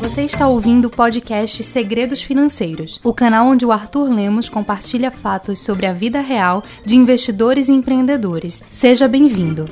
Você está ouvindo o podcast Segredos Financeiros, o canal onde o Arthur Lemos compartilha fatos sobre a vida real de investidores e empreendedores. Seja bem-vindo.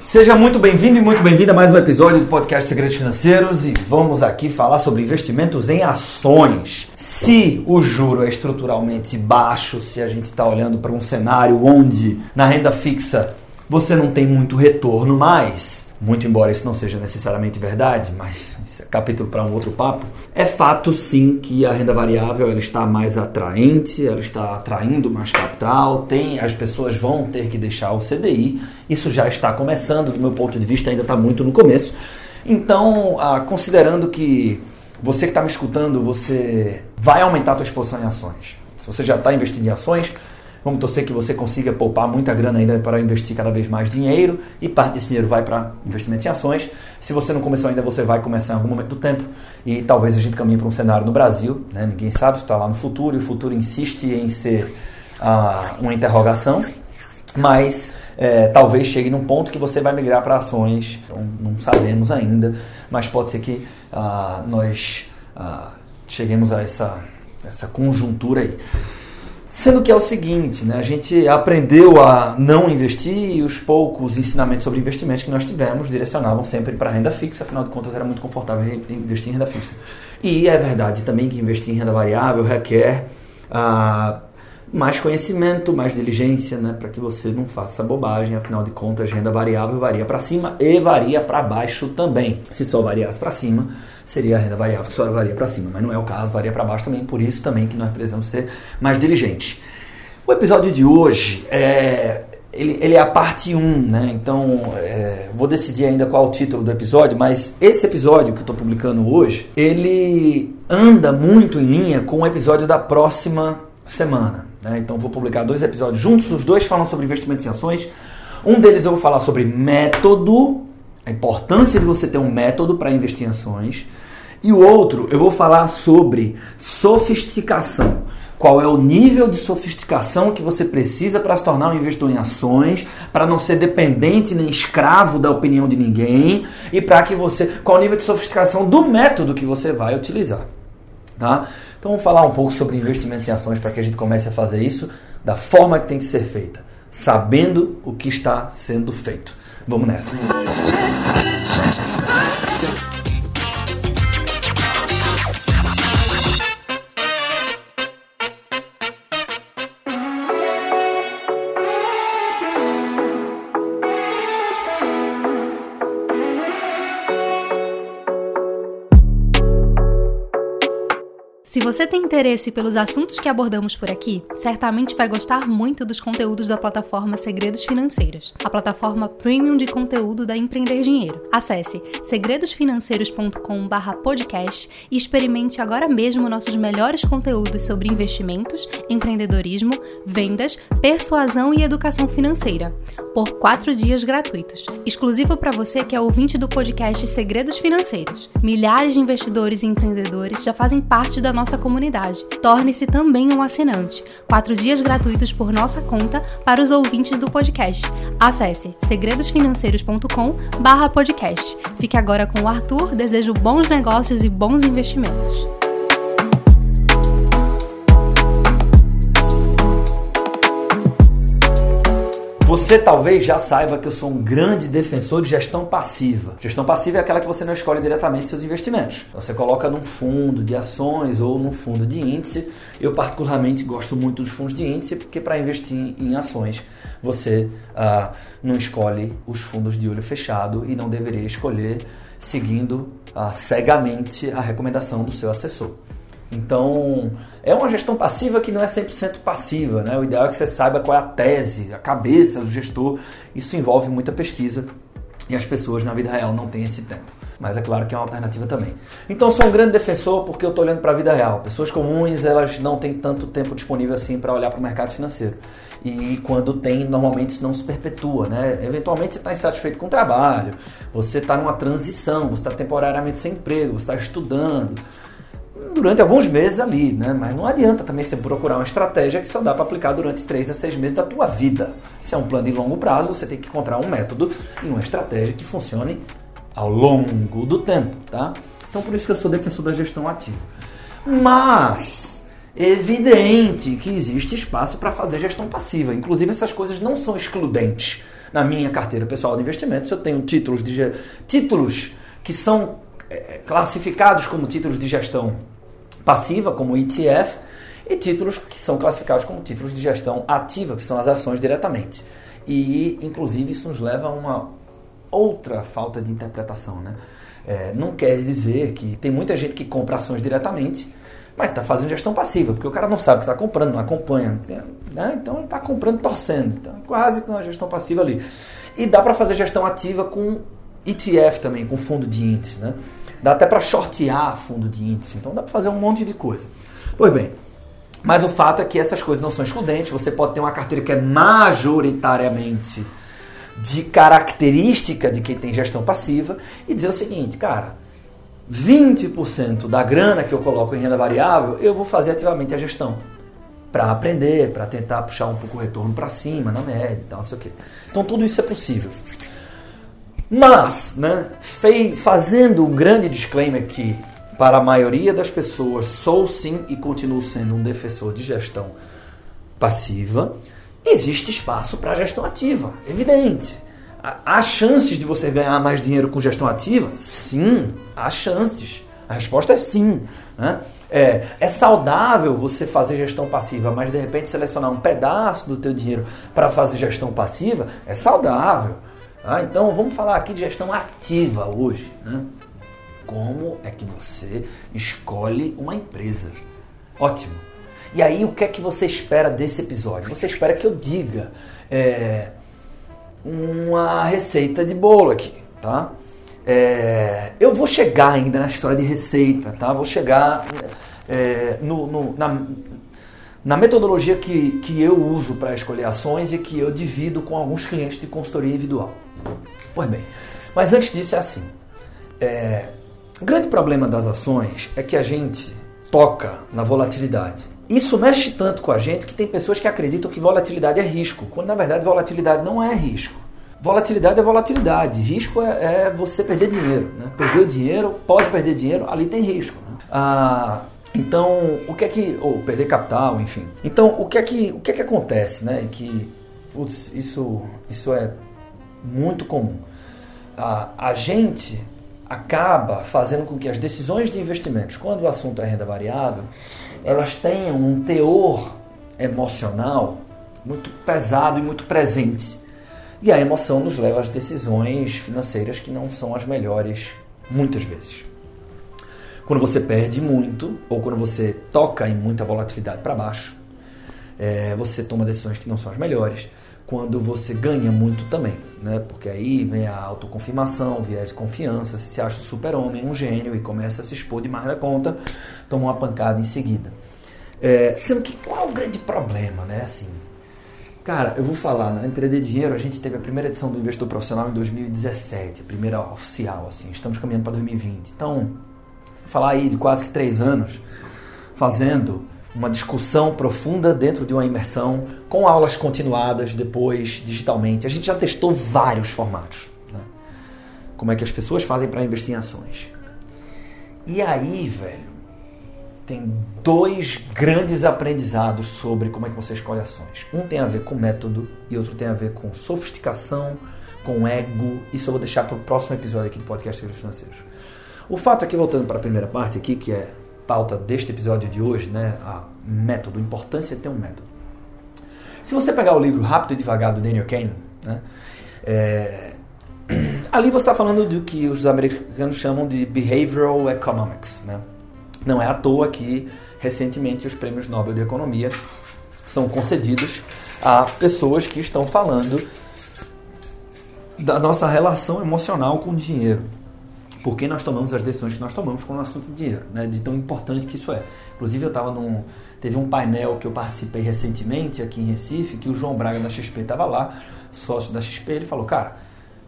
Seja muito bem-vindo e muito bem-vinda a mais um episódio do podcast Segredos Financeiros e vamos aqui falar sobre investimentos em ações. Se o juro é estruturalmente baixo, se a gente está olhando para um cenário onde na renda fixa você não tem muito retorno mais, muito embora isso não seja necessariamente verdade, mas isso é capítulo para um outro papo, é fato sim que a renda variável ela está mais atraente, ela está atraindo mais capital, tem as pessoas vão ter que deixar o CDI, isso já está começando, do meu ponto de vista ainda está muito no começo. Então, ah, considerando que você que está me escutando, você vai aumentar a sua exposição em ações. Se você já está investindo em ações, Vamos torcer que você consiga poupar muita grana ainda para investir cada vez mais dinheiro e parte desse dinheiro vai para investimentos em ações. Se você não começou ainda, você vai começar em algum momento do tempo e talvez a gente caminhe para um cenário no Brasil, né? ninguém sabe, está lá no futuro e o futuro insiste em ser uh, uma interrogação, mas é, talvez chegue num ponto que você vai migrar para ações, então, não sabemos ainda, mas pode ser que uh, nós uh, cheguemos a essa, essa conjuntura aí. Sendo que é o seguinte, né? a gente aprendeu a não investir e os poucos ensinamentos sobre investimentos que nós tivemos direcionavam sempre para renda fixa, afinal de contas era muito confortável investir em renda fixa. E é verdade também que investir em renda variável requer ah, mais conhecimento, mais diligência, né? para que você não faça bobagem, afinal de contas renda variável varia para cima e varia para baixo também. Se só variasse para cima, seria a renda variável, só varia para cima, mas não é o caso, varia para baixo também, por isso também que nós precisamos ser mais diligentes. O episódio de hoje é ele, ele, é a parte 1, né? Então, é, vou decidir ainda qual é o título do episódio, mas esse episódio que eu estou publicando hoje, ele anda muito em linha com o episódio da próxima semana. Né? Então, vou publicar dois episódios juntos, os dois falam sobre investimentos em ações. Um deles eu vou falar sobre método a importância de você ter um método para investir em ações. E o outro, eu vou falar sobre sofisticação. Qual é o nível de sofisticação que você precisa para se tornar um investidor em ações, para não ser dependente nem escravo da opinião de ninguém e para que você, qual o nível de sofisticação do método que você vai utilizar, tá? Então vamos falar um pouco sobre investimentos em ações para que a gente comece a fazer isso da forma que tem que ser feita, sabendo o que está sendo feito. Vamos nessa. Se você tem interesse pelos assuntos que abordamos por aqui, certamente vai gostar muito dos conteúdos da plataforma Segredos Financeiros, a plataforma premium de conteúdo da Empreender Dinheiro. Acesse segredosfinanceiros.com/podcast e experimente agora mesmo nossos melhores conteúdos sobre investimentos, empreendedorismo, vendas, persuasão e educação financeira, por quatro dias gratuitos, exclusivo para você que é ouvinte do podcast Segredos Financeiros. Milhares de investidores e empreendedores já fazem parte da nossa comunidade. Torne-se também um assinante. Quatro dias gratuitos por nossa conta para os ouvintes do podcast. Acesse segredosfinanceiros.com/podcast. Fique agora com o Arthur. Desejo bons negócios e bons investimentos. Você talvez já saiba que eu sou um grande defensor de gestão passiva. Gestão passiva é aquela que você não escolhe diretamente seus investimentos. Você coloca num fundo de ações ou num fundo de índice. Eu particularmente gosto muito dos fundos de índice porque para investir em ações você ah, não escolhe os fundos de olho fechado e não deveria escolher seguindo ah, cegamente a recomendação do seu assessor. Então, é uma gestão passiva que não é 100% passiva. Né? O ideal é que você saiba qual é a tese, a cabeça do gestor. Isso envolve muita pesquisa e as pessoas na vida real não têm esse tempo. Mas é claro que é uma alternativa também. Então, sou um grande defensor porque eu estou olhando para a vida real. Pessoas comuns, elas não têm tanto tempo disponível assim para olhar para o mercado financeiro. E quando tem, normalmente isso não se perpetua, né? Eventualmente você está insatisfeito com o trabalho, você está numa transição, você está temporariamente sem emprego, você está estudando, durante alguns meses ali, né? Mas não adianta também você procurar uma estratégia que só dá para aplicar durante 3 a 6 meses da tua vida. Se é um plano de longo prazo, você tem que encontrar um método e uma estratégia que funcione ao longo do tempo, tá? Então por isso que eu sou defensor da gestão ativa. Mas evidente que existe espaço para fazer gestão passiva. Inclusive essas coisas não são excludentes. Na minha carteira pessoal de investimentos eu tenho títulos de títulos que são é, classificados como títulos de gestão passiva, como ETF, e títulos que são classificados como títulos de gestão ativa, que são as ações diretamente. E, inclusive, isso nos leva a uma outra falta de interpretação. Né? É, não quer dizer que tem muita gente que compra ações diretamente, mas está fazendo gestão passiva, porque o cara não sabe o que está comprando, não acompanha. Né? Então ele está comprando torcendo. Então, quase com uma gestão passiva ali. E dá para fazer gestão ativa com ETF também, com fundo de índice. Né? Dá até para shortear fundo de índice. Então dá para fazer um monte de coisa. Pois bem, mas o fato é que essas coisas não são excludentes. Você pode ter uma carteira que é majoritariamente de característica de quem tem gestão passiva e dizer o seguinte, cara, 20% da grana que eu coloco em renda variável, eu vou fazer ativamente a gestão. Para aprender, para tentar puxar um pouco o retorno para cima, na média e tal, não sei o quê. Então tudo isso é possível. Mas, né, fazendo um grande disclaimer que para a maioria das pessoas, sou sim e continuo sendo um defensor de gestão passiva. Existe espaço para gestão ativa, evidente. Há chances de você ganhar mais dinheiro com gestão ativa? Sim, há chances. A resposta é sim. Né? É, é saudável você fazer gestão passiva, mas de repente selecionar um pedaço do teu dinheiro para fazer gestão passiva é saudável. Ah, então vamos falar aqui de gestão ativa hoje. Né? como é que você escolhe uma empresa. Ótimo. E aí, o que é que você espera desse episódio? Você espera que eu diga é, uma receita de bolo aqui, tá? É, eu vou chegar ainda na história de receita, tá? Vou chegar é, no, no, na, na metodologia que, que eu uso para escolher ações e que eu divido com alguns clientes de consultoria individual. Pois bem, mas antes disso é assim. É, o grande problema das ações é que a gente toca na volatilidade. Isso mexe tanto com a gente que tem pessoas que acreditam que volatilidade é risco, quando na verdade volatilidade não é risco. Volatilidade é volatilidade, risco é, é você perder dinheiro. Né? Perder o dinheiro, pode perder dinheiro, ali tem risco. Né? Ah, então, o que é que. Ou perder capital, enfim. Então, o que é que, o que, é que acontece, né? Que putz, isso, isso é muito comum. Ah, a gente acaba fazendo com que as decisões de investimentos, quando o assunto é renda variável, elas tenham um teor emocional muito pesado e muito presente. E a emoção nos leva às decisões financeiras que não são as melhores muitas vezes. Quando você perde muito, ou quando você toca em muita volatilidade para baixo, é, você toma decisões que não são as melhores quando você ganha muito também, né? Porque aí vem a autoconfirmação, viés de confiança, se acha super-homem, um gênio e começa a se expor demais da conta, toma uma pancada em seguida. É, sendo que qual é o grande problema, né? Assim, cara, eu vou falar, na Empreender Dinheiro a gente teve a primeira edição do Investor Profissional em 2017, a primeira oficial, assim, estamos caminhando para 2020. Então, falar aí de quase que três anos fazendo uma discussão profunda dentro de uma imersão, com aulas continuadas depois digitalmente. A gente já testou vários formatos. Né? Como é que as pessoas fazem para investir em ações. E aí, velho, tem dois grandes aprendizados sobre como é que você escolhe ações. Um tem a ver com método e outro tem a ver com sofisticação, com ego. Isso eu vou deixar para o próximo episódio aqui do podcast Segredos Financeiros. O fato aqui, voltando para a primeira parte aqui, que é pauta deste episódio de hoje, né? A método, a importância de ter um método. Se você pegar o livro Rápido e Devagar do Daniel Kahneman, né? É, ali você está falando do que os americanos chamam de behavioral economics, né? Não é à toa que recentemente os prêmios Nobel de Economia são concedidos a pessoas que estão falando da nossa relação emocional com o dinheiro por que nós tomamos as decisões que nós tomamos com o assunto de dinheiro, né? de tão importante que isso é. Inclusive, eu estava num. Teve um painel que eu participei recentemente aqui em Recife, que o João Braga da XP estava lá, sócio da XP, ele falou: Cara,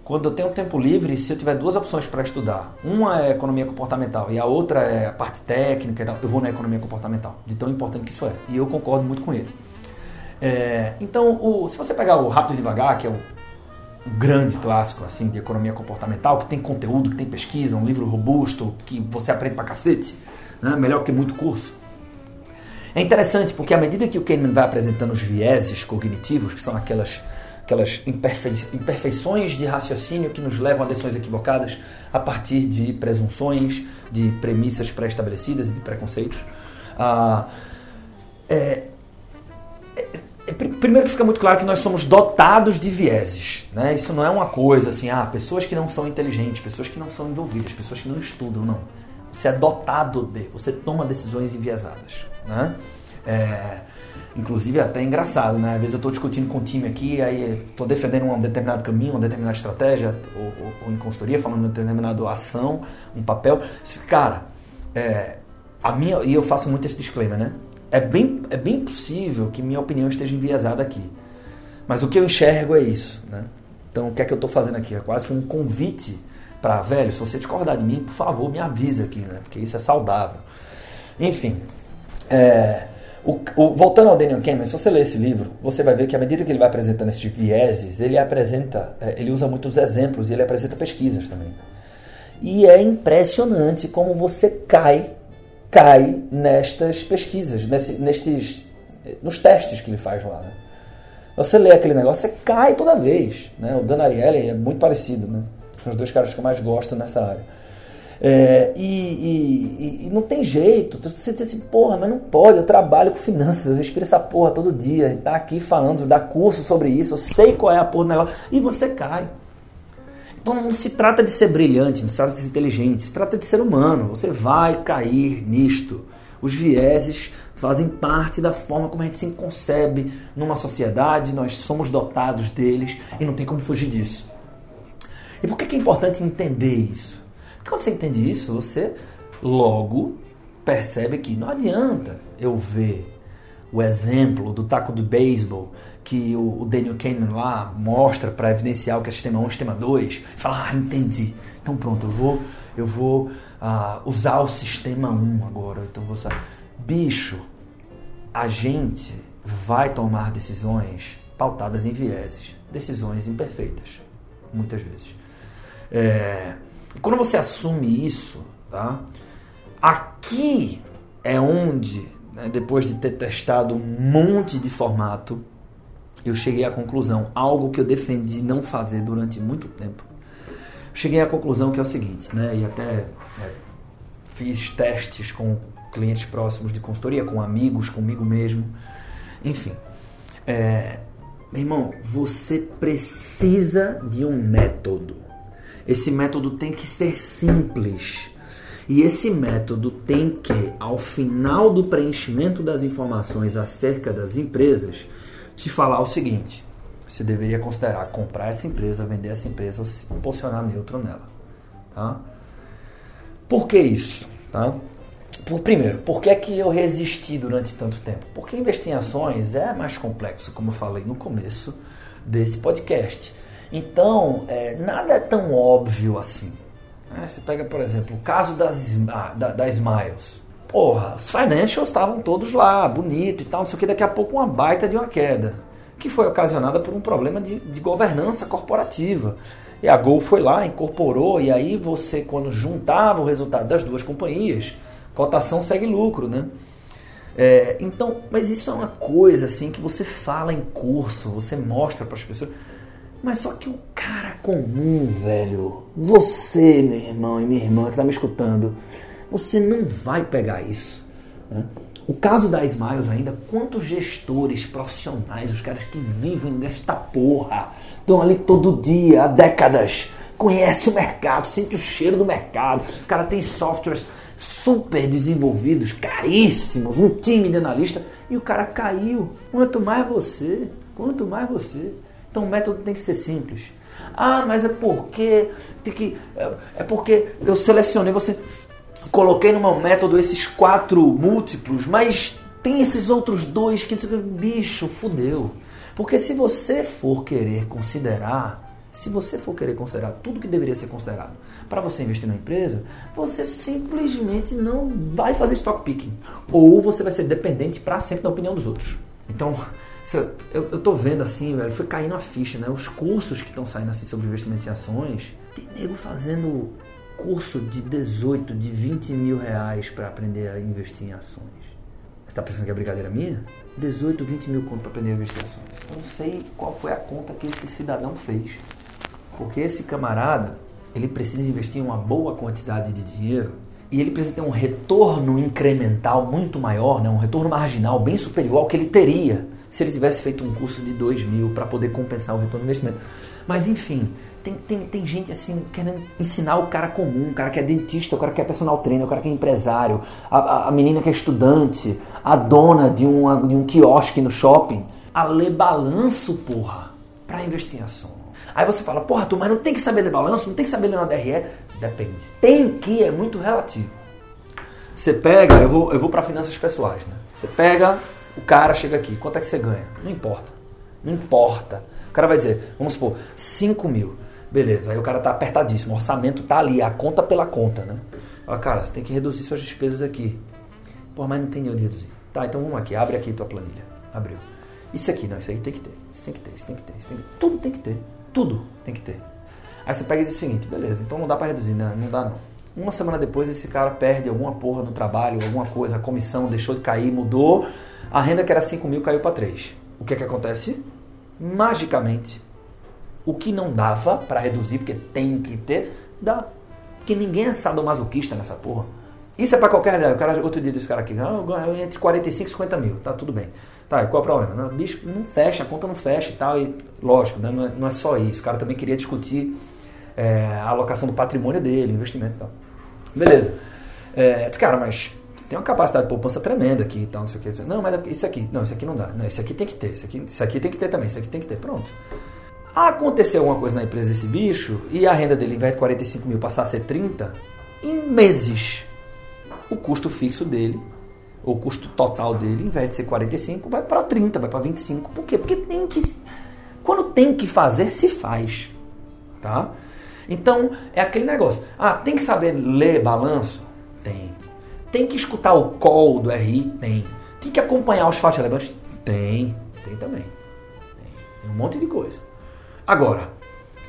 quando eu tenho tempo livre, se eu tiver duas opções para estudar, uma é economia comportamental e a outra é a parte técnica, eu vou na economia comportamental, de tão importante que isso é. E eu concordo muito com ele. É, então, o, se você pegar o Rápido e Devagar, que é o um grande clássico assim de economia comportamental, que tem conteúdo, que tem pesquisa, um livro robusto, que você aprende pra cacete, né? melhor que muito curso. É interessante porque à medida que o Kahneman vai apresentando os vieses cognitivos, que são aquelas, aquelas imperfei imperfeições de raciocínio que nos levam a decisões equivocadas a partir de presunções, de premissas pré-estabelecidas e de preconceitos, ah, é, primeiro que fica muito claro que nós somos dotados de vieses. Né? Isso não é uma coisa assim, ah, pessoas que não são inteligentes, pessoas que não são envolvidas, pessoas que não estudam, não. Você é dotado de, você toma decisões enviesadas. Né? É, inclusive é até engraçado, né? Às vezes eu estou discutindo com o time aqui, aí estou defendendo um determinado caminho, uma determinada estratégia, ou, ou, ou em consultoria, falando de uma determinada ação, um papel. Cara, é, a minha, e eu faço muito esse disclaimer, né? É bem, é bem possível que minha opinião esteja enviesada aqui. Mas o que eu enxergo é isso, né? Então, o que é que eu estou fazendo aqui? É quase que um convite para, velho, se você discordar de mim, por favor, me avisa aqui, né? Porque isso é saudável. Enfim, é, o, o, voltando ao Daniel Kahneman, se você ler esse livro, você vai ver que à medida que ele vai apresentando esses vieses, ele apresenta, é, ele usa muitos exemplos e ele apresenta pesquisas também. E é impressionante como você cai cai nestas pesquisas, nesse, nestes, nos testes que ele faz lá. Né? Você lê aquele negócio, você cai toda vez. Né? O Dan Ariely é muito parecido, né? São os dois caras que eu mais gosto nessa área. É, e, e, e, não tem jeito. Você diz assim, porra, mas não pode, eu trabalho com finanças, eu respiro essa porra todo dia, tá aqui falando, dá curso sobre isso, eu sei qual é a porra do negócio, e você cai. Então não se trata de ser brilhante, não se trata de ser inteligente, se trata de ser humano. Você vai cair nisto. Os vieses fazem parte da forma como a gente se concebe numa sociedade, nós somos dotados deles e não tem como fugir disso. E por que é importante entender isso? Porque quando você entende isso, você logo percebe que não adianta eu ver o exemplo do taco de beisebol que o, Daniel Kahneman lá mostra para evidenciar o que é sistema 1 e sistema 2, e fala, ah, entendi. Então pronto, eu vou, eu vou uh, usar o sistema 1 agora. Então vou usar. Bicho, a gente vai tomar decisões pautadas em vieses, decisões imperfeitas, muitas vezes. É, quando você assume isso, tá? Aqui é onde, né, depois de ter testado um monte de formato, eu cheguei à conclusão, algo que eu defendi não fazer durante muito tempo. Cheguei à conclusão que é o seguinte, né? E até é, fiz testes com clientes próximos de consultoria, com amigos, comigo mesmo, enfim. É, meu irmão, você precisa de um método. Esse método tem que ser simples. E esse método tem que, ao final do preenchimento das informações acerca das empresas, te falar o seguinte: você deveria considerar comprar essa empresa, vender essa empresa ou se posicionar neutro nela. Tá? Por que isso? Tá? Por, primeiro, por que, é que eu resisti durante tanto tempo? Porque investir em ações é mais complexo, como eu falei no começo desse podcast. Então, é, nada é tão óbvio assim. Né? Você pega, por exemplo, o caso das, da, da Smiles. Porra, os financials estavam todos lá, bonito e tal, não sei o que, daqui a pouco uma baita de uma queda, que foi ocasionada por um problema de, de governança corporativa. E a Gol foi lá, incorporou, e aí você, quando juntava o resultado das duas companhias, cotação segue lucro, né? É, então, mas isso é uma coisa assim que você fala em curso, você mostra para as pessoas. Mas só que o cara comum, velho, você, meu irmão e minha irmã que está me escutando, você não vai pegar isso. Né? O caso da Smiles ainda, quantos gestores profissionais, os caras que vivem nesta porra, estão ali todo dia, há décadas, conhece o mercado, sente o cheiro do mercado, o cara tem softwares super desenvolvidos, caríssimos, um time de analista, e o cara caiu. Quanto mais você, quanto mais você. Então o método tem que ser simples. Ah, mas é porque tem que é, é porque eu selecionei você coloquei no meu método esses quatro múltiplos, mas tem esses outros dois que bicho, fudeu. Porque se você for querer considerar, se você for querer considerar tudo que deveria ser considerado para você investir na empresa, você simplesmente não vai fazer stock picking. Ou você vai ser dependente para sempre da opinião dos outros. Então, Eu, eu tô vendo assim, velho, foi caindo a ficha, né? Os cursos que estão saindo assim sobre investimentos em ações, tem nego fazendo curso de 18, de 20 mil reais para aprender a investir em ações. Você tá pensando que é brincadeira minha? 18, 20 mil conto para aprender a investir em ações. Eu não sei qual foi a conta que esse cidadão fez. Porque esse camarada, ele precisa investir uma boa quantidade de dinheiro e ele precisa ter um retorno incremental muito maior, né? um retorno marginal bem superior ao que ele teria se ele tivesse feito um curso de 2 mil para poder compensar o retorno do investimento. Mas enfim, tem, tem, tem gente assim querendo ensinar o cara comum, o cara que é dentista, o cara que é personal trainer, o cara que é empresário, a, a menina que é estudante, a dona de, uma, de um quiosque no shopping, a ler balanço, porra, para investir em ação. Aí você fala, porra, tu, mas não tem que saber ler balanço, não tem que saber ler uma DRE? Depende. Tem que, é muito relativo. Você pega, eu vou, eu vou para finanças pessoais, né? Você pega o cara chega aqui, quanto é que você ganha? Não importa. Não importa. O cara vai dizer, vamos supor, 5 mil. Beleza, aí o cara tá apertadíssimo, o orçamento tá ali, a conta pela conta, né? Fala, cara, você tem que reduzir suas despesas aqui. Pô, mas não tem onde reduzir. Tá, então vamos aqui, abre aqui tua planilha. Abriu. Isso aqui, não, isso aí tem que ter. Isso tem que ter, isso tem que ter, isso tem que ter. Tudo tem que ter. Tudo tem que ter. Aí você pega e diz o seguinte, beleza, então não dá para reduzir, né? Não dá não. Uma semana depois esse cara perde alguma porra no trabalho, alguma coisa, a comissão deixou de cair, mudou a renda que era 5 mil caiu para 3. O que é que acontece? Magicamente, o que não dava para reduzir, porque tem que ter, dá. Porque ninguém é sadomasoquista nessa porra. Isso é para qualquer ideia. O cara, outro dia desse cara aqui, ah, entre 45 e 50 mil, tá tudo bem. Tá, qual é o problema? Não, bicho, não fecha, a conta não fecha e tal. E, lógico, né, não, é, não é só isso. O cara também queria discutir é, a alocação do patrimônio dele, investimentos e tal. Beleza. É, cara, mas tem uma capacidade de poupança tremenda aqui e tal, não sei o que. Não, mas é isso aqui, não, isso aqui não dá. Não, isso aqui tem que ter, isso aqui, isso aqui tem que ter também, isso aqui tem que ter. Pronto. Aconteceu alguma coisa na empresa desse bicho e a renda dele, em vez de 45 mil, passar a ser 30, em meses, o custo fixo dele, o custo total dele, em vez de ser 45, vai para 30, vai para 25. Por quê? Porque tem que. Quando tem que fazer, se faz. Tá? Então, é aquele negócio. Ah, tem que saber ler balanço? Tem. Tem que escutar o call do RI? Tem. Tem que acompanhar os fatos relevantes? Tem. Tem também. Tem. um monte de coisa. Agora,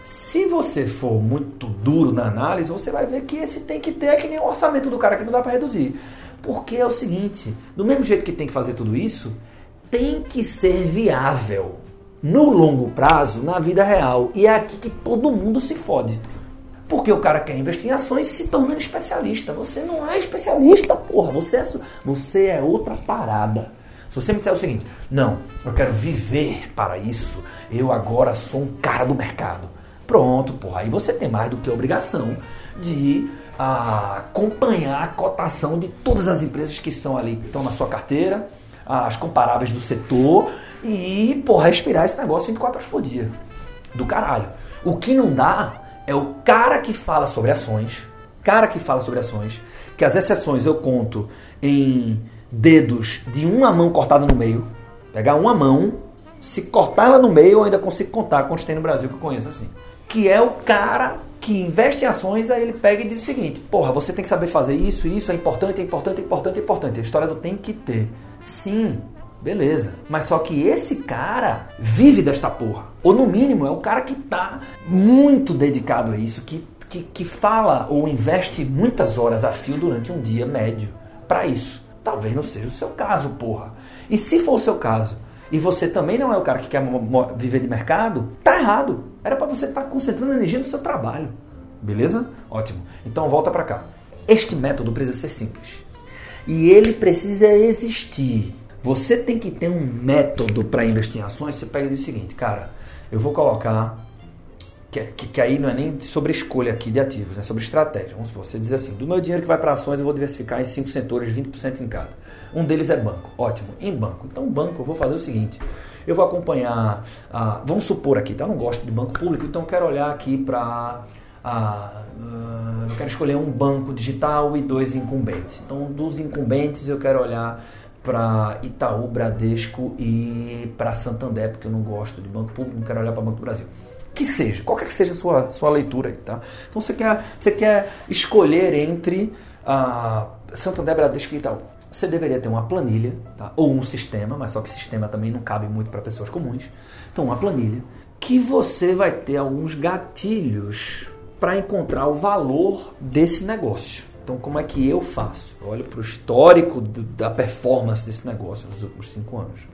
se você for muito duro na análise, você vai ver que esse tem que ter é que nem o orçamento do cara que não dá para reduzir. Porque é o seguinte, do mesmo jeito que tem que fazer tudo isso, tem que ser viável no longo prazo, na vida real. E é aqui que todo mundo se fode. Porque o cara quer investir em ações se tornando especialista. Você não é especialista, porra. Você é, você é outra parada. Se você me disser o seguinte, não, eu quero viver para isso, eu agora sou um cara do mercado. Pronto, porra. Aí você tem mais do que a obrigação de ah, acompanhar a cotação de todas as empresas que estão ali, que estão na sua carteira, as comparáveis do setor e, porra, respirar esse negócio 24 horas por dia. Do caralho. O que não dá é o cara que fala sobre ações, cara que fala sobre ações, que as exceções eu conto em dedos de uma mão cortada no meio, pegar uma mão, se cortar ela no meio, eu ainda consigo contar quantos tem no Brasil que eu conheço assim. Que é o cara que investe em ações, aí ele pega e diz o seguinte: porra, você tem que saber fazer isso, isso é importante, é importante, é importante, é importante. A história do tem que ter. Sim, Beleza. Mas só que esse cara vive desta porra. Ou no mínimo é o cara que tá muito dedicado a isso, que, que, que fala ou investe muitas horas a fio durante um dia médio para isso. Talvez não seja o seu caso, porra. E se for o seu caso, e você também não é o cara que quer viver de mercado, tá errado. Era para você estar tá concentrando energia no seu trabalho. Beleza? Ótimo. Então volta para cá. Este método precisa ser simples. E ele precisa existir você tem que ter um método para investir em ações. Você pega e diz o seguinte, cara, eu vou colocar. Que, que, que, aí não é nem sobre escolha aqui de ativos, é sobre estratégia. Vamos supor, você diz assim: do meu dinheiro que vai para ações, eu vou diversificar em cinco setores, 20% em cada. Um deles é banco. Ótimo, em banco. Então, banco, eu vou fazer o seguinte: eu vou acompanhar. Vamos supor aqui, tá? Eu não gosto de banco público, então quero olhar aqui para. Eu quero escolher um banco digital e dois incumbentes. Então, dos incumbentes, eu quero olhar para Itaú, Bradesco e para Santander, porque eu não gosto de banco público, não quero olhar para Banco do Brasil. Que seja, qualquer que seja a sua, sua leitura aí, tá? Então você quer, você quer escolher entre a Santander, Bradesco e Itaú. você deveria ter uma planilha, tá? ou um sistema, mas só que sistema também não cabe muito para pessoas comuns. Então, uma planilha que você vai ter alguns gatilhos para encontrar o valor desse negócio. Então, como é que eu faço? Eu olho para o histórico da performance desse negócio nos últimos cinco anos.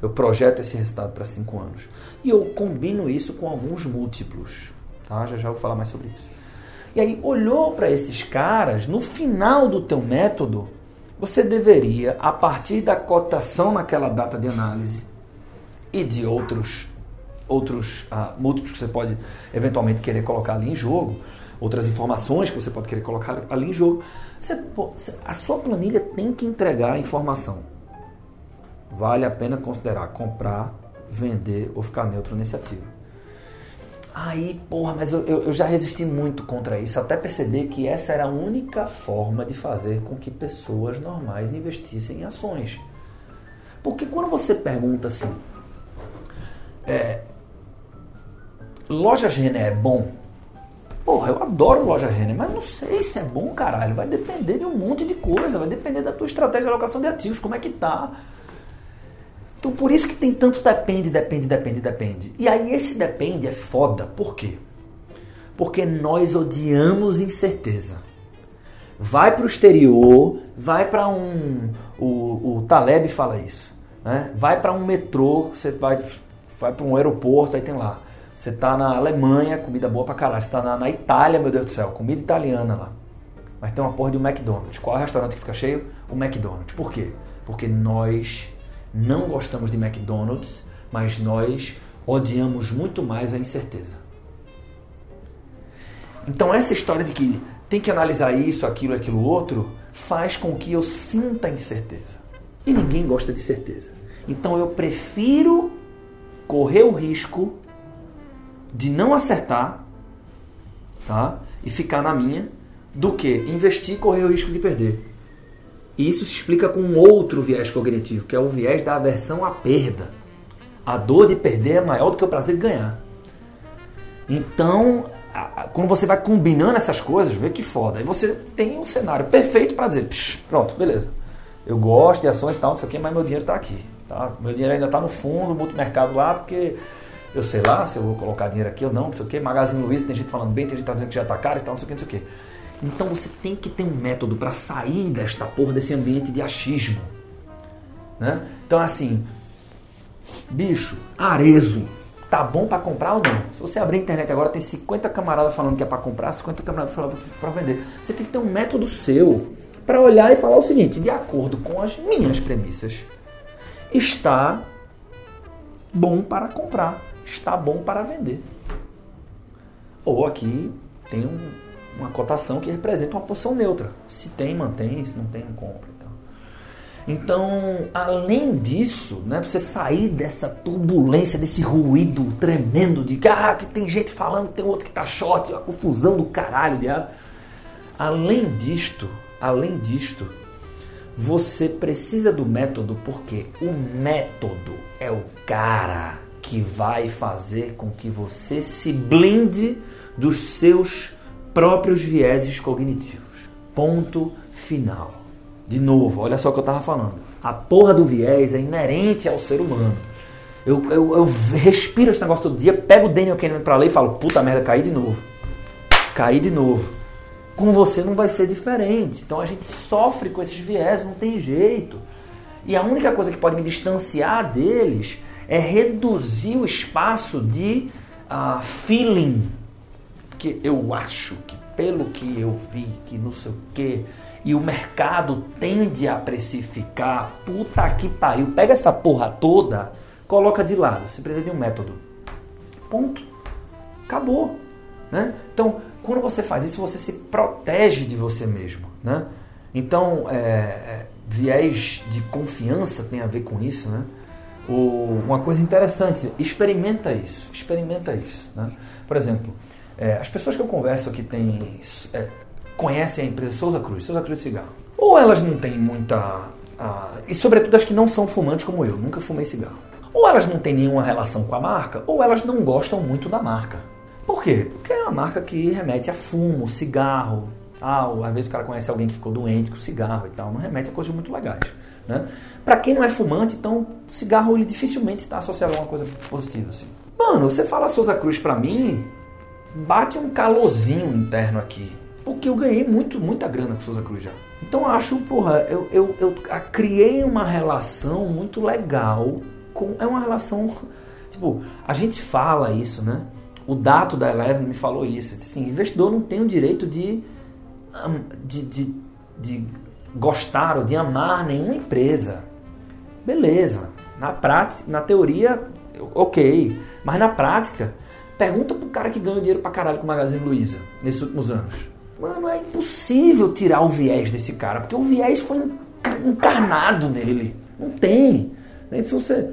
Eu projeto esse resultado para cinco anos. E eu combino isso com alguns múltiplos. Tá? Já já vou falar mais sobre isso. E aí, olhou para esses caras, no final do teu método, você deveria, a partir da cotação naquela data de análise e de outros, outros ah, múltiplos que você pode eventualmente querer colocar ali em jogo, outras informações que você pode querer colocar ali em jogo, você, a sua planilha tem que entregar informação. Vale a pena considerar comprar, vender ou ficar neutro nesse ativo. Aí, porra, mas eu, eu, já resisti muito contra isso, até perceber que essa era a única forma de fazer com que pessoas normais investissem em ações. Porque quando você pergunta assim, é, loja Renner é bom? Porra, eu adoro loja Renner, mas não sei se é bom, caralho. Vai depender de um monte de coisa, vai depender da tua estratégia de alocação de ativos, como é que tá então por isso que tem tanto depende, depende, depende, depende. E aí esse depende é foda. Por quê? Porque nós odiamos incerteza. Vai para o exterior, vai para um. O, o Taleb fala isso. Né? Vai para um metrô, você vai, vai para um aeroporto, aí tem lá. Você tá na Alemanha, comida boa pra caralho. Você tá na, na Itália, meu Deus do céu, comida italiana lá. Mas tem uma porra de um McDonald's. Qual é o restaurante que fica cheio? O McDonald's. Por quê? Porque nós não gostamos de McDonald's, mas nós odiamos muito mais a incerteza. Então essa história de que tem que analisar isso, aquilo, aquilo outro, faz com que eu sinta incerteza. E ninguém gosta de certeza. Então eu prefiro correr o risco de não acertar, tá? E ficar na minha, do que investir e correr o risco de perder. E isso se explica com um outro viés cognitivo, que é o viés da aversão à perda. A dor de perder é maior do que o prazer de ganhar. Então, quando você vai combinando essas coisas, vê que foda. Aí você tem um cenário perfeito para dizer, pronto, beleza. Eu gosto de ações e tal, não sei o quê, mas meu dinheiro está aqui. Tá? Meu dinheiro ainda está no fundo, multimercado lá, porque eu sei lá se eu vou colocar dinheiro aqui ou não, não sei o quê. Magazine Luiza, tem gente falando bem, tem gente tá dizendo que já está caro e tal, não sei o quê, não sei o quê. Então você tem que ter um método para sair desta porra desse ambiente de achismo. Né? Então assim, bicho, arezo, tá bom para comprar ou não? Se você abrir a internet agora, tem 50 camaradas falando que é para comprar, 50 camaradas falando para vender. Você tem que ter um método seu para olhar e falar o seguinte: de acordo com as minhas premissas, está bom para comprar, está bom para vender. Ou aqui tem um uma cotação que representa uma posição neutra. Se tem, mantém, se não tem, compra. Então, além disso, né, para você sair dessa turbulência, desse ruído tremendo de ah, que tem gente falando, tem outro que tá short, uma confusão do caralho, viado. Além disto, além disto, você precisa do método porque o método é o cara que vai fazer com que você se blinde dos seus próprios vieses cognitivos. Ponto final. De novo, olha só o que eu estava falando. A porra do viés é inerente ao ser humano. Eu, eu, eu respiro esse negócio todo dia, pego o Daniel Kahneman para ler e falo, puta merda, caí de novo. Caí de novo. Com você não vai ser diferente. Então a gente sofre com esses viés, não tem jeito. E a única coisa que pode me distanciar deles é reduzir o espaço de uh, feeling que eu acho que pelo que eu vi, que não sei o que, e o mercado tende a precificar, puta que pariu, pega essa porra toda, coloca de lado, você precisa de um método. Ponto. Acabou. Né? Então, quando você faz isso, você se protege de você mesmo. Né? Então, é, é, viés de confiança tem a ver com isso. Né? O, uma coisa interessante, experimenta isso. Experimenta isso. Né? Por exemplo, é, as pessoas que eu converso que têm, é, conhecem a empresa Souza Cruz, Souza Cruz Cigarro, ou elas não têm muita. e sobretudo as que não são fumantes como eu, nunca fumei cigarro. Ou elas não têm nenhuma relação com a marca, ou elas não gostam muito da marca. Por quê? Porque é uma marca que remete a fumo, cigarro, Ah, às vezes o cara conhece alguém que ficou doente com cigarro e tal. Não remete a coisas muito legais. Né? Para quem não é fumante, então cigarro ele dificilmente está associado a uma coisa positiva. Assim. Mano, você fala Souza Cruz para mim, bate um calorzinho interno aqui. Porque eu ganhei muito, muita grana com Souza Cruz já. Então acho, porra, eu, eu, eu criei uma relação muito legal com. É uma relação. Tipo, a gente fala isso, né? O Dato da Eleven me falou isso. Disse assim, investidor não tem o direito de, de, de, de gostar ou de amar nenhuma empresa. Beleza. Na prática, na teoria, ok. Mas na prática, pergunta pro cara que ganha dinheiro pra caralho com o Magazine Luiza nesses últimos anos. Mano, é impossível tirar o viés desse cara, porque o viés foi encarnado nele. Não tem. Se você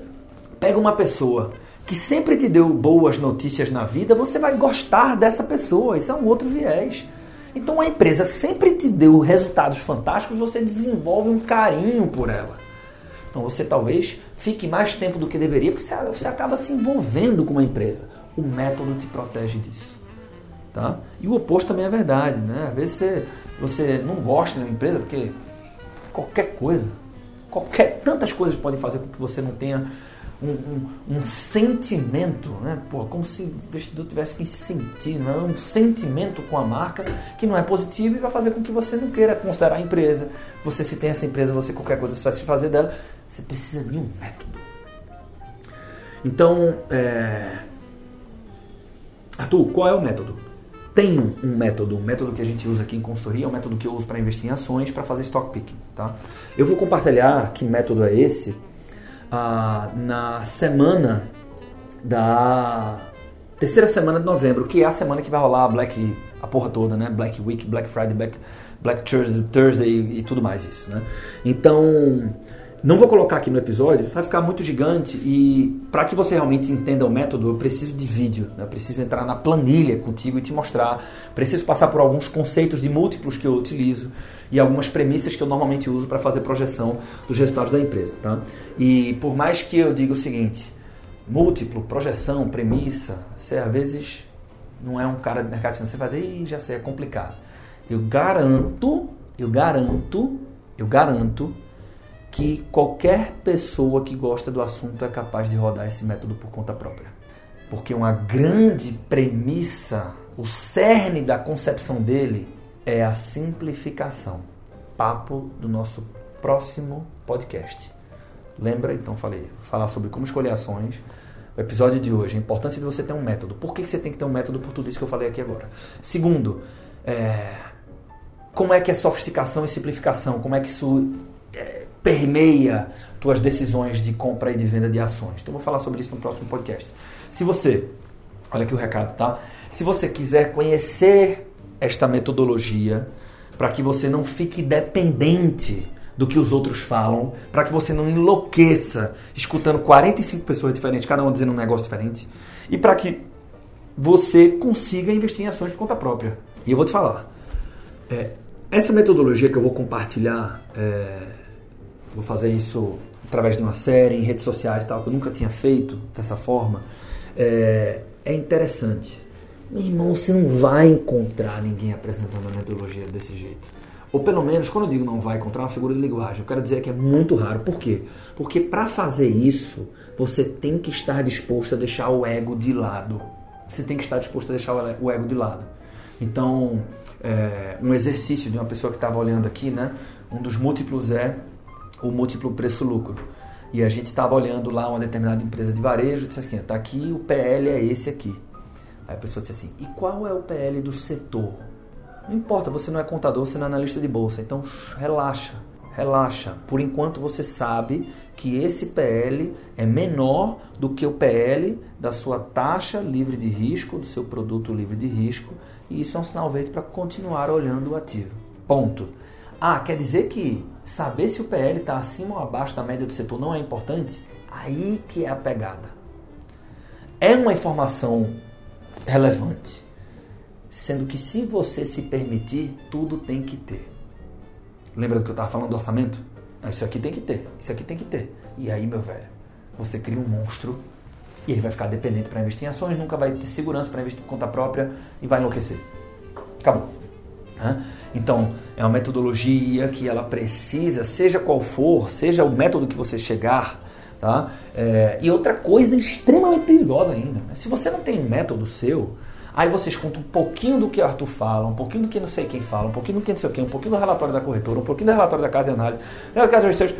pega uma pessoa que sempre te deu boas notícias na vida, você vai gostar dessa pessoa. Isso é um outro viés. Então a empresa sempre te deu resultados fantásticos, você desenvolve um carinho por ela. Então você talvez fique mais tempo do que deveria, porque você acaba se envolvendo com uma empresa. O método te protege disso. Tá? E o oposto também é verdade, né? Às vezes você, você não gosta de uma empresa porque qualquer coisa, qualquer tantas coisas podem fazer com que você não tenha um, um, um sentimento, né? Pô, como se o investidor tivesse que sentir, não é? um sentimento com a marca que não é positivo e vai fazer com que você não queira considerar a empresa. Você se tem essa empresa, você qualquer coisa você vai se fazer dela, você precisa de um método. Então, é... Arthur, qual é o método? tem um método, um método que a gente usa aqui em consultoria, é um método que eu uso para investir em ações, para fazer stock picking, tá? Eu vou compartilhar que método é esse ah, na semana da terceira semana de novembro, que é a semana que vai rolar a Black, a porra toda, né? Black Week, Black Friday, Black, Black Thursday, Thursday e tudo mais isso, né? Então, não vou colocar aqui no episódio, vai ficar muito gigante e para que você realmente entenda o método, eu preciso de vídeo, né? eu preciso entrar na planilha contigo e te mostrar, preciso passar por alguns conceitos de múltiplos que eu utilizo e algumas premissas que eu normalmente uso para fazer projeção dos resultados da empresa, tá? E por mais que eu diga o seguinte, múltiplo, projeção, premissa, você às vezes não é um cara de mercado você faz, e já sei, é complicado. Eu garanto, eu garanto, eu garanto que qualquer pessoa que gosta do assunto é capaz de rodar esse método por conta própria. Porque uma grande premissa, o cerne da concepção dele é a simplificação. Papo do nosso próximo podcast. Lembra? Então falei, falar sobre como escolher ações. O episódio de hoje, a importância de você ter um método. Por que você tem que ter um método por tudo isso que eu falei aqui agora? Segundo, é, como é que é sofisticação e simplificação? Como é que isso permeia tuas decisões de compra e de venda de ações. Então, vou falar sobre isso no próximo podcast. Se você, olha aqui o recado, tá? Se você quiser conhecer esta metodologia, para que você não fique dependente do que os outros falam, para que você não enlouqueça escutando 45 pessoas diferentes, cada uma dizendo um negócio diferente, e para que você consiga investir em ações por conta própria. E eu vou te falar, é, essa metodologia que eu vou compartilhar é, vou fazer isso através de uma série, em redes sociais tal, que eu nunca tinha feito dessa forma, é, é interessante. Meu irmão, você não vai encontrar ninguém apresentando a metodologia desse jeito. Ou pelo menos, quando eu digo não vai encontrar uma figura de linguagem, eu quero dizer que é muito raro. Por quê? Porque para fazer isso, você tem que estar disposto a deixar o ego de lado. Você tem que estar disposto a deixar o ego de lado. Então, é, um exercício de uma pessoa que estava olhando aqui, né? Um dos múltiplos é o múltiplo preço-lucro. E a gente estava olhando lá uma determinada empresa de varejo, disse assim, tá aqui, o PL é esse aqui. Aí a pessoa disse assim, e qual é o PL do setor? Não importa, você não é contador, você não é analista de bolsa, então relaxa, relaxa. Por enquanto você sabe que esse PL é menor do que o PL da sua taxa livre de risco, do seu produto livre de risco, e isso é um sinal verde para continuar olhando o ativo. Ponto. Ah, quer dizer que saber se o PL está acima ou abaixo da média do setor não é importante? Aí que é a pegada. É uma informação relevante, sendo que se você se permitir, tudo tem que ter. Lembra do que eu estava falando do orçamento? Isso aqui tem que ter, isso aqui tem que ter. E aí, meu velho, você cria um monstro e ele vai ficar dependente para investir em ações, nunca vai ter segurança para investir por conta própria e vai enlouquecer. Acabou. Então, é uma metodologia que ela precisa, seja qual for, seja o método que você chegar, tá? É, e outra coisa extremamente perigosa ainda, né? se você não tem método seu, aí você escuta um pouquinho do que Arthur fala, um pouquinho do que não sei quem fala, um pouquinho do que não sei quem, um pouquinho do relatório da corretora, um pouquinho do relatório da casa de análise, da casa de research.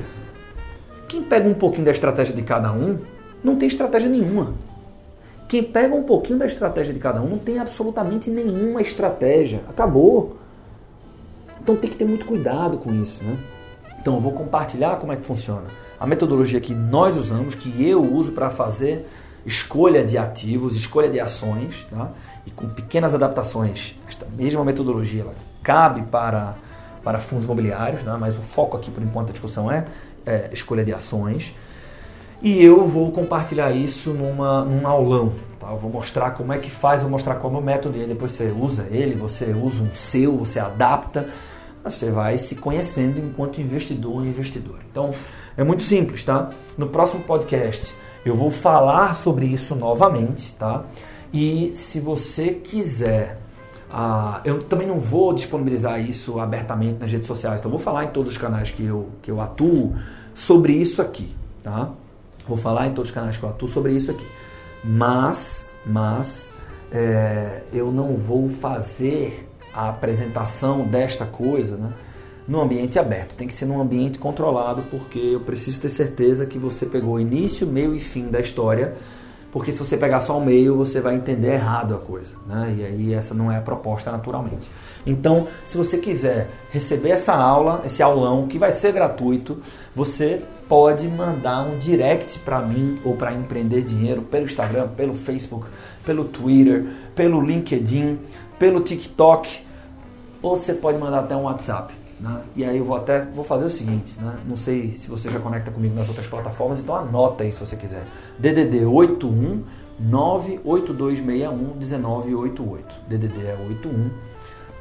Quem pega um pouquinho da estratégia de cada um, não tem estratégia nenhuma. Quem pega um pouquinho da estratégia de cada um não tem absolutamente nenhuma estratégia. Acabou. Então tem que ter muito cuidado com isso, né? Então eu vou compartilhar como é que funciona. A metodologia que nós usamos, que eu uso para fazer escolha de ativos, escolha de ações, tá? e com pequenas adaptações, esta mesma metodologia ela cabe para, para fundos imobiliários, né? mas o foco aqui por enquanto da discussão é, é escolha de ações. E eu vou compartilhar isso numa, num aulão. Tá? Eu vou mostrar como é que faz, vou mostrar qual é o método, e aí depois você usa ele, você usa um seu, você adapta, você vai se conhecendo enquanto investidor e investidor. Então, é muito simples, tá? No próximo podcast eu vou falar sobre isso novamente, tá? E se você quiser ah, eu também não vou disponibilizar isso abertamente nas redes sociais, então vou falar em todos os canais que eu, que eu atuo sobre isso aqui, tá? Vou falar em todos os canais que eu atuo sobre isso aqui. Mas, mas, é, eu não vou fazer a apresentação desta coisa né, no ambiente aberto. Tem que ser num ambiente controlado, porque eu preciso ter certeza que você pegou início, meio e fim da história. Porque se você pegar só o meio, você vai entender errado a coisa. Né? E aí essa não é a proposta naturalmente. Então, se você quiser receber essa aula, esse aulão, que vai ser gratuito, você pode mandar um direct para mim ou para Empreender Dinheiro pelo Instagram, pelo Facebook, pelo Twitter, pelo LinkedIn, pelo TikTok, ou você pode mandar até um WhatsApp. Né? E aí eu vou até vou fazer o seguinte, né? não sei se você já conecta comigo nas outras plataformas, então anota aí se você quiser. DDD 81 98261 1988. DDD é 81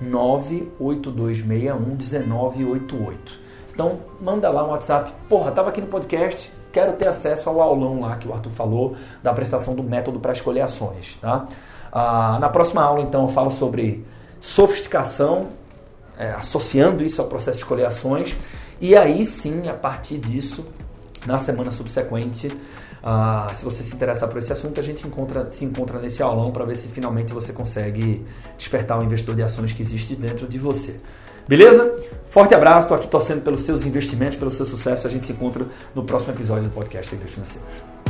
98261 1988. Então, manda lá um WhatsApp. Porra, tava aqui no podcast, quero ter acesso ao aulão lá que o Arthur falou, da prestação do método para escolher ações, tá? Ah, na próxima aula, então, eu falo sobre sofisticação, é, associando isso ao processo de escolher ações, e aí sim, a partir disso, na semana subsequente, ah, se você se interessa por esse assunto, a gente encontra, se encontra nesse aulão para ver se finalmente você consegue despertar o investidor de ações que existe dentro de você. Beleza? Forte abraço, estou aqui torcendo pelos seus investimentos, pelo seu sucesso. A gente se encontra no próximo episódio do podcast Segredos Financeiros.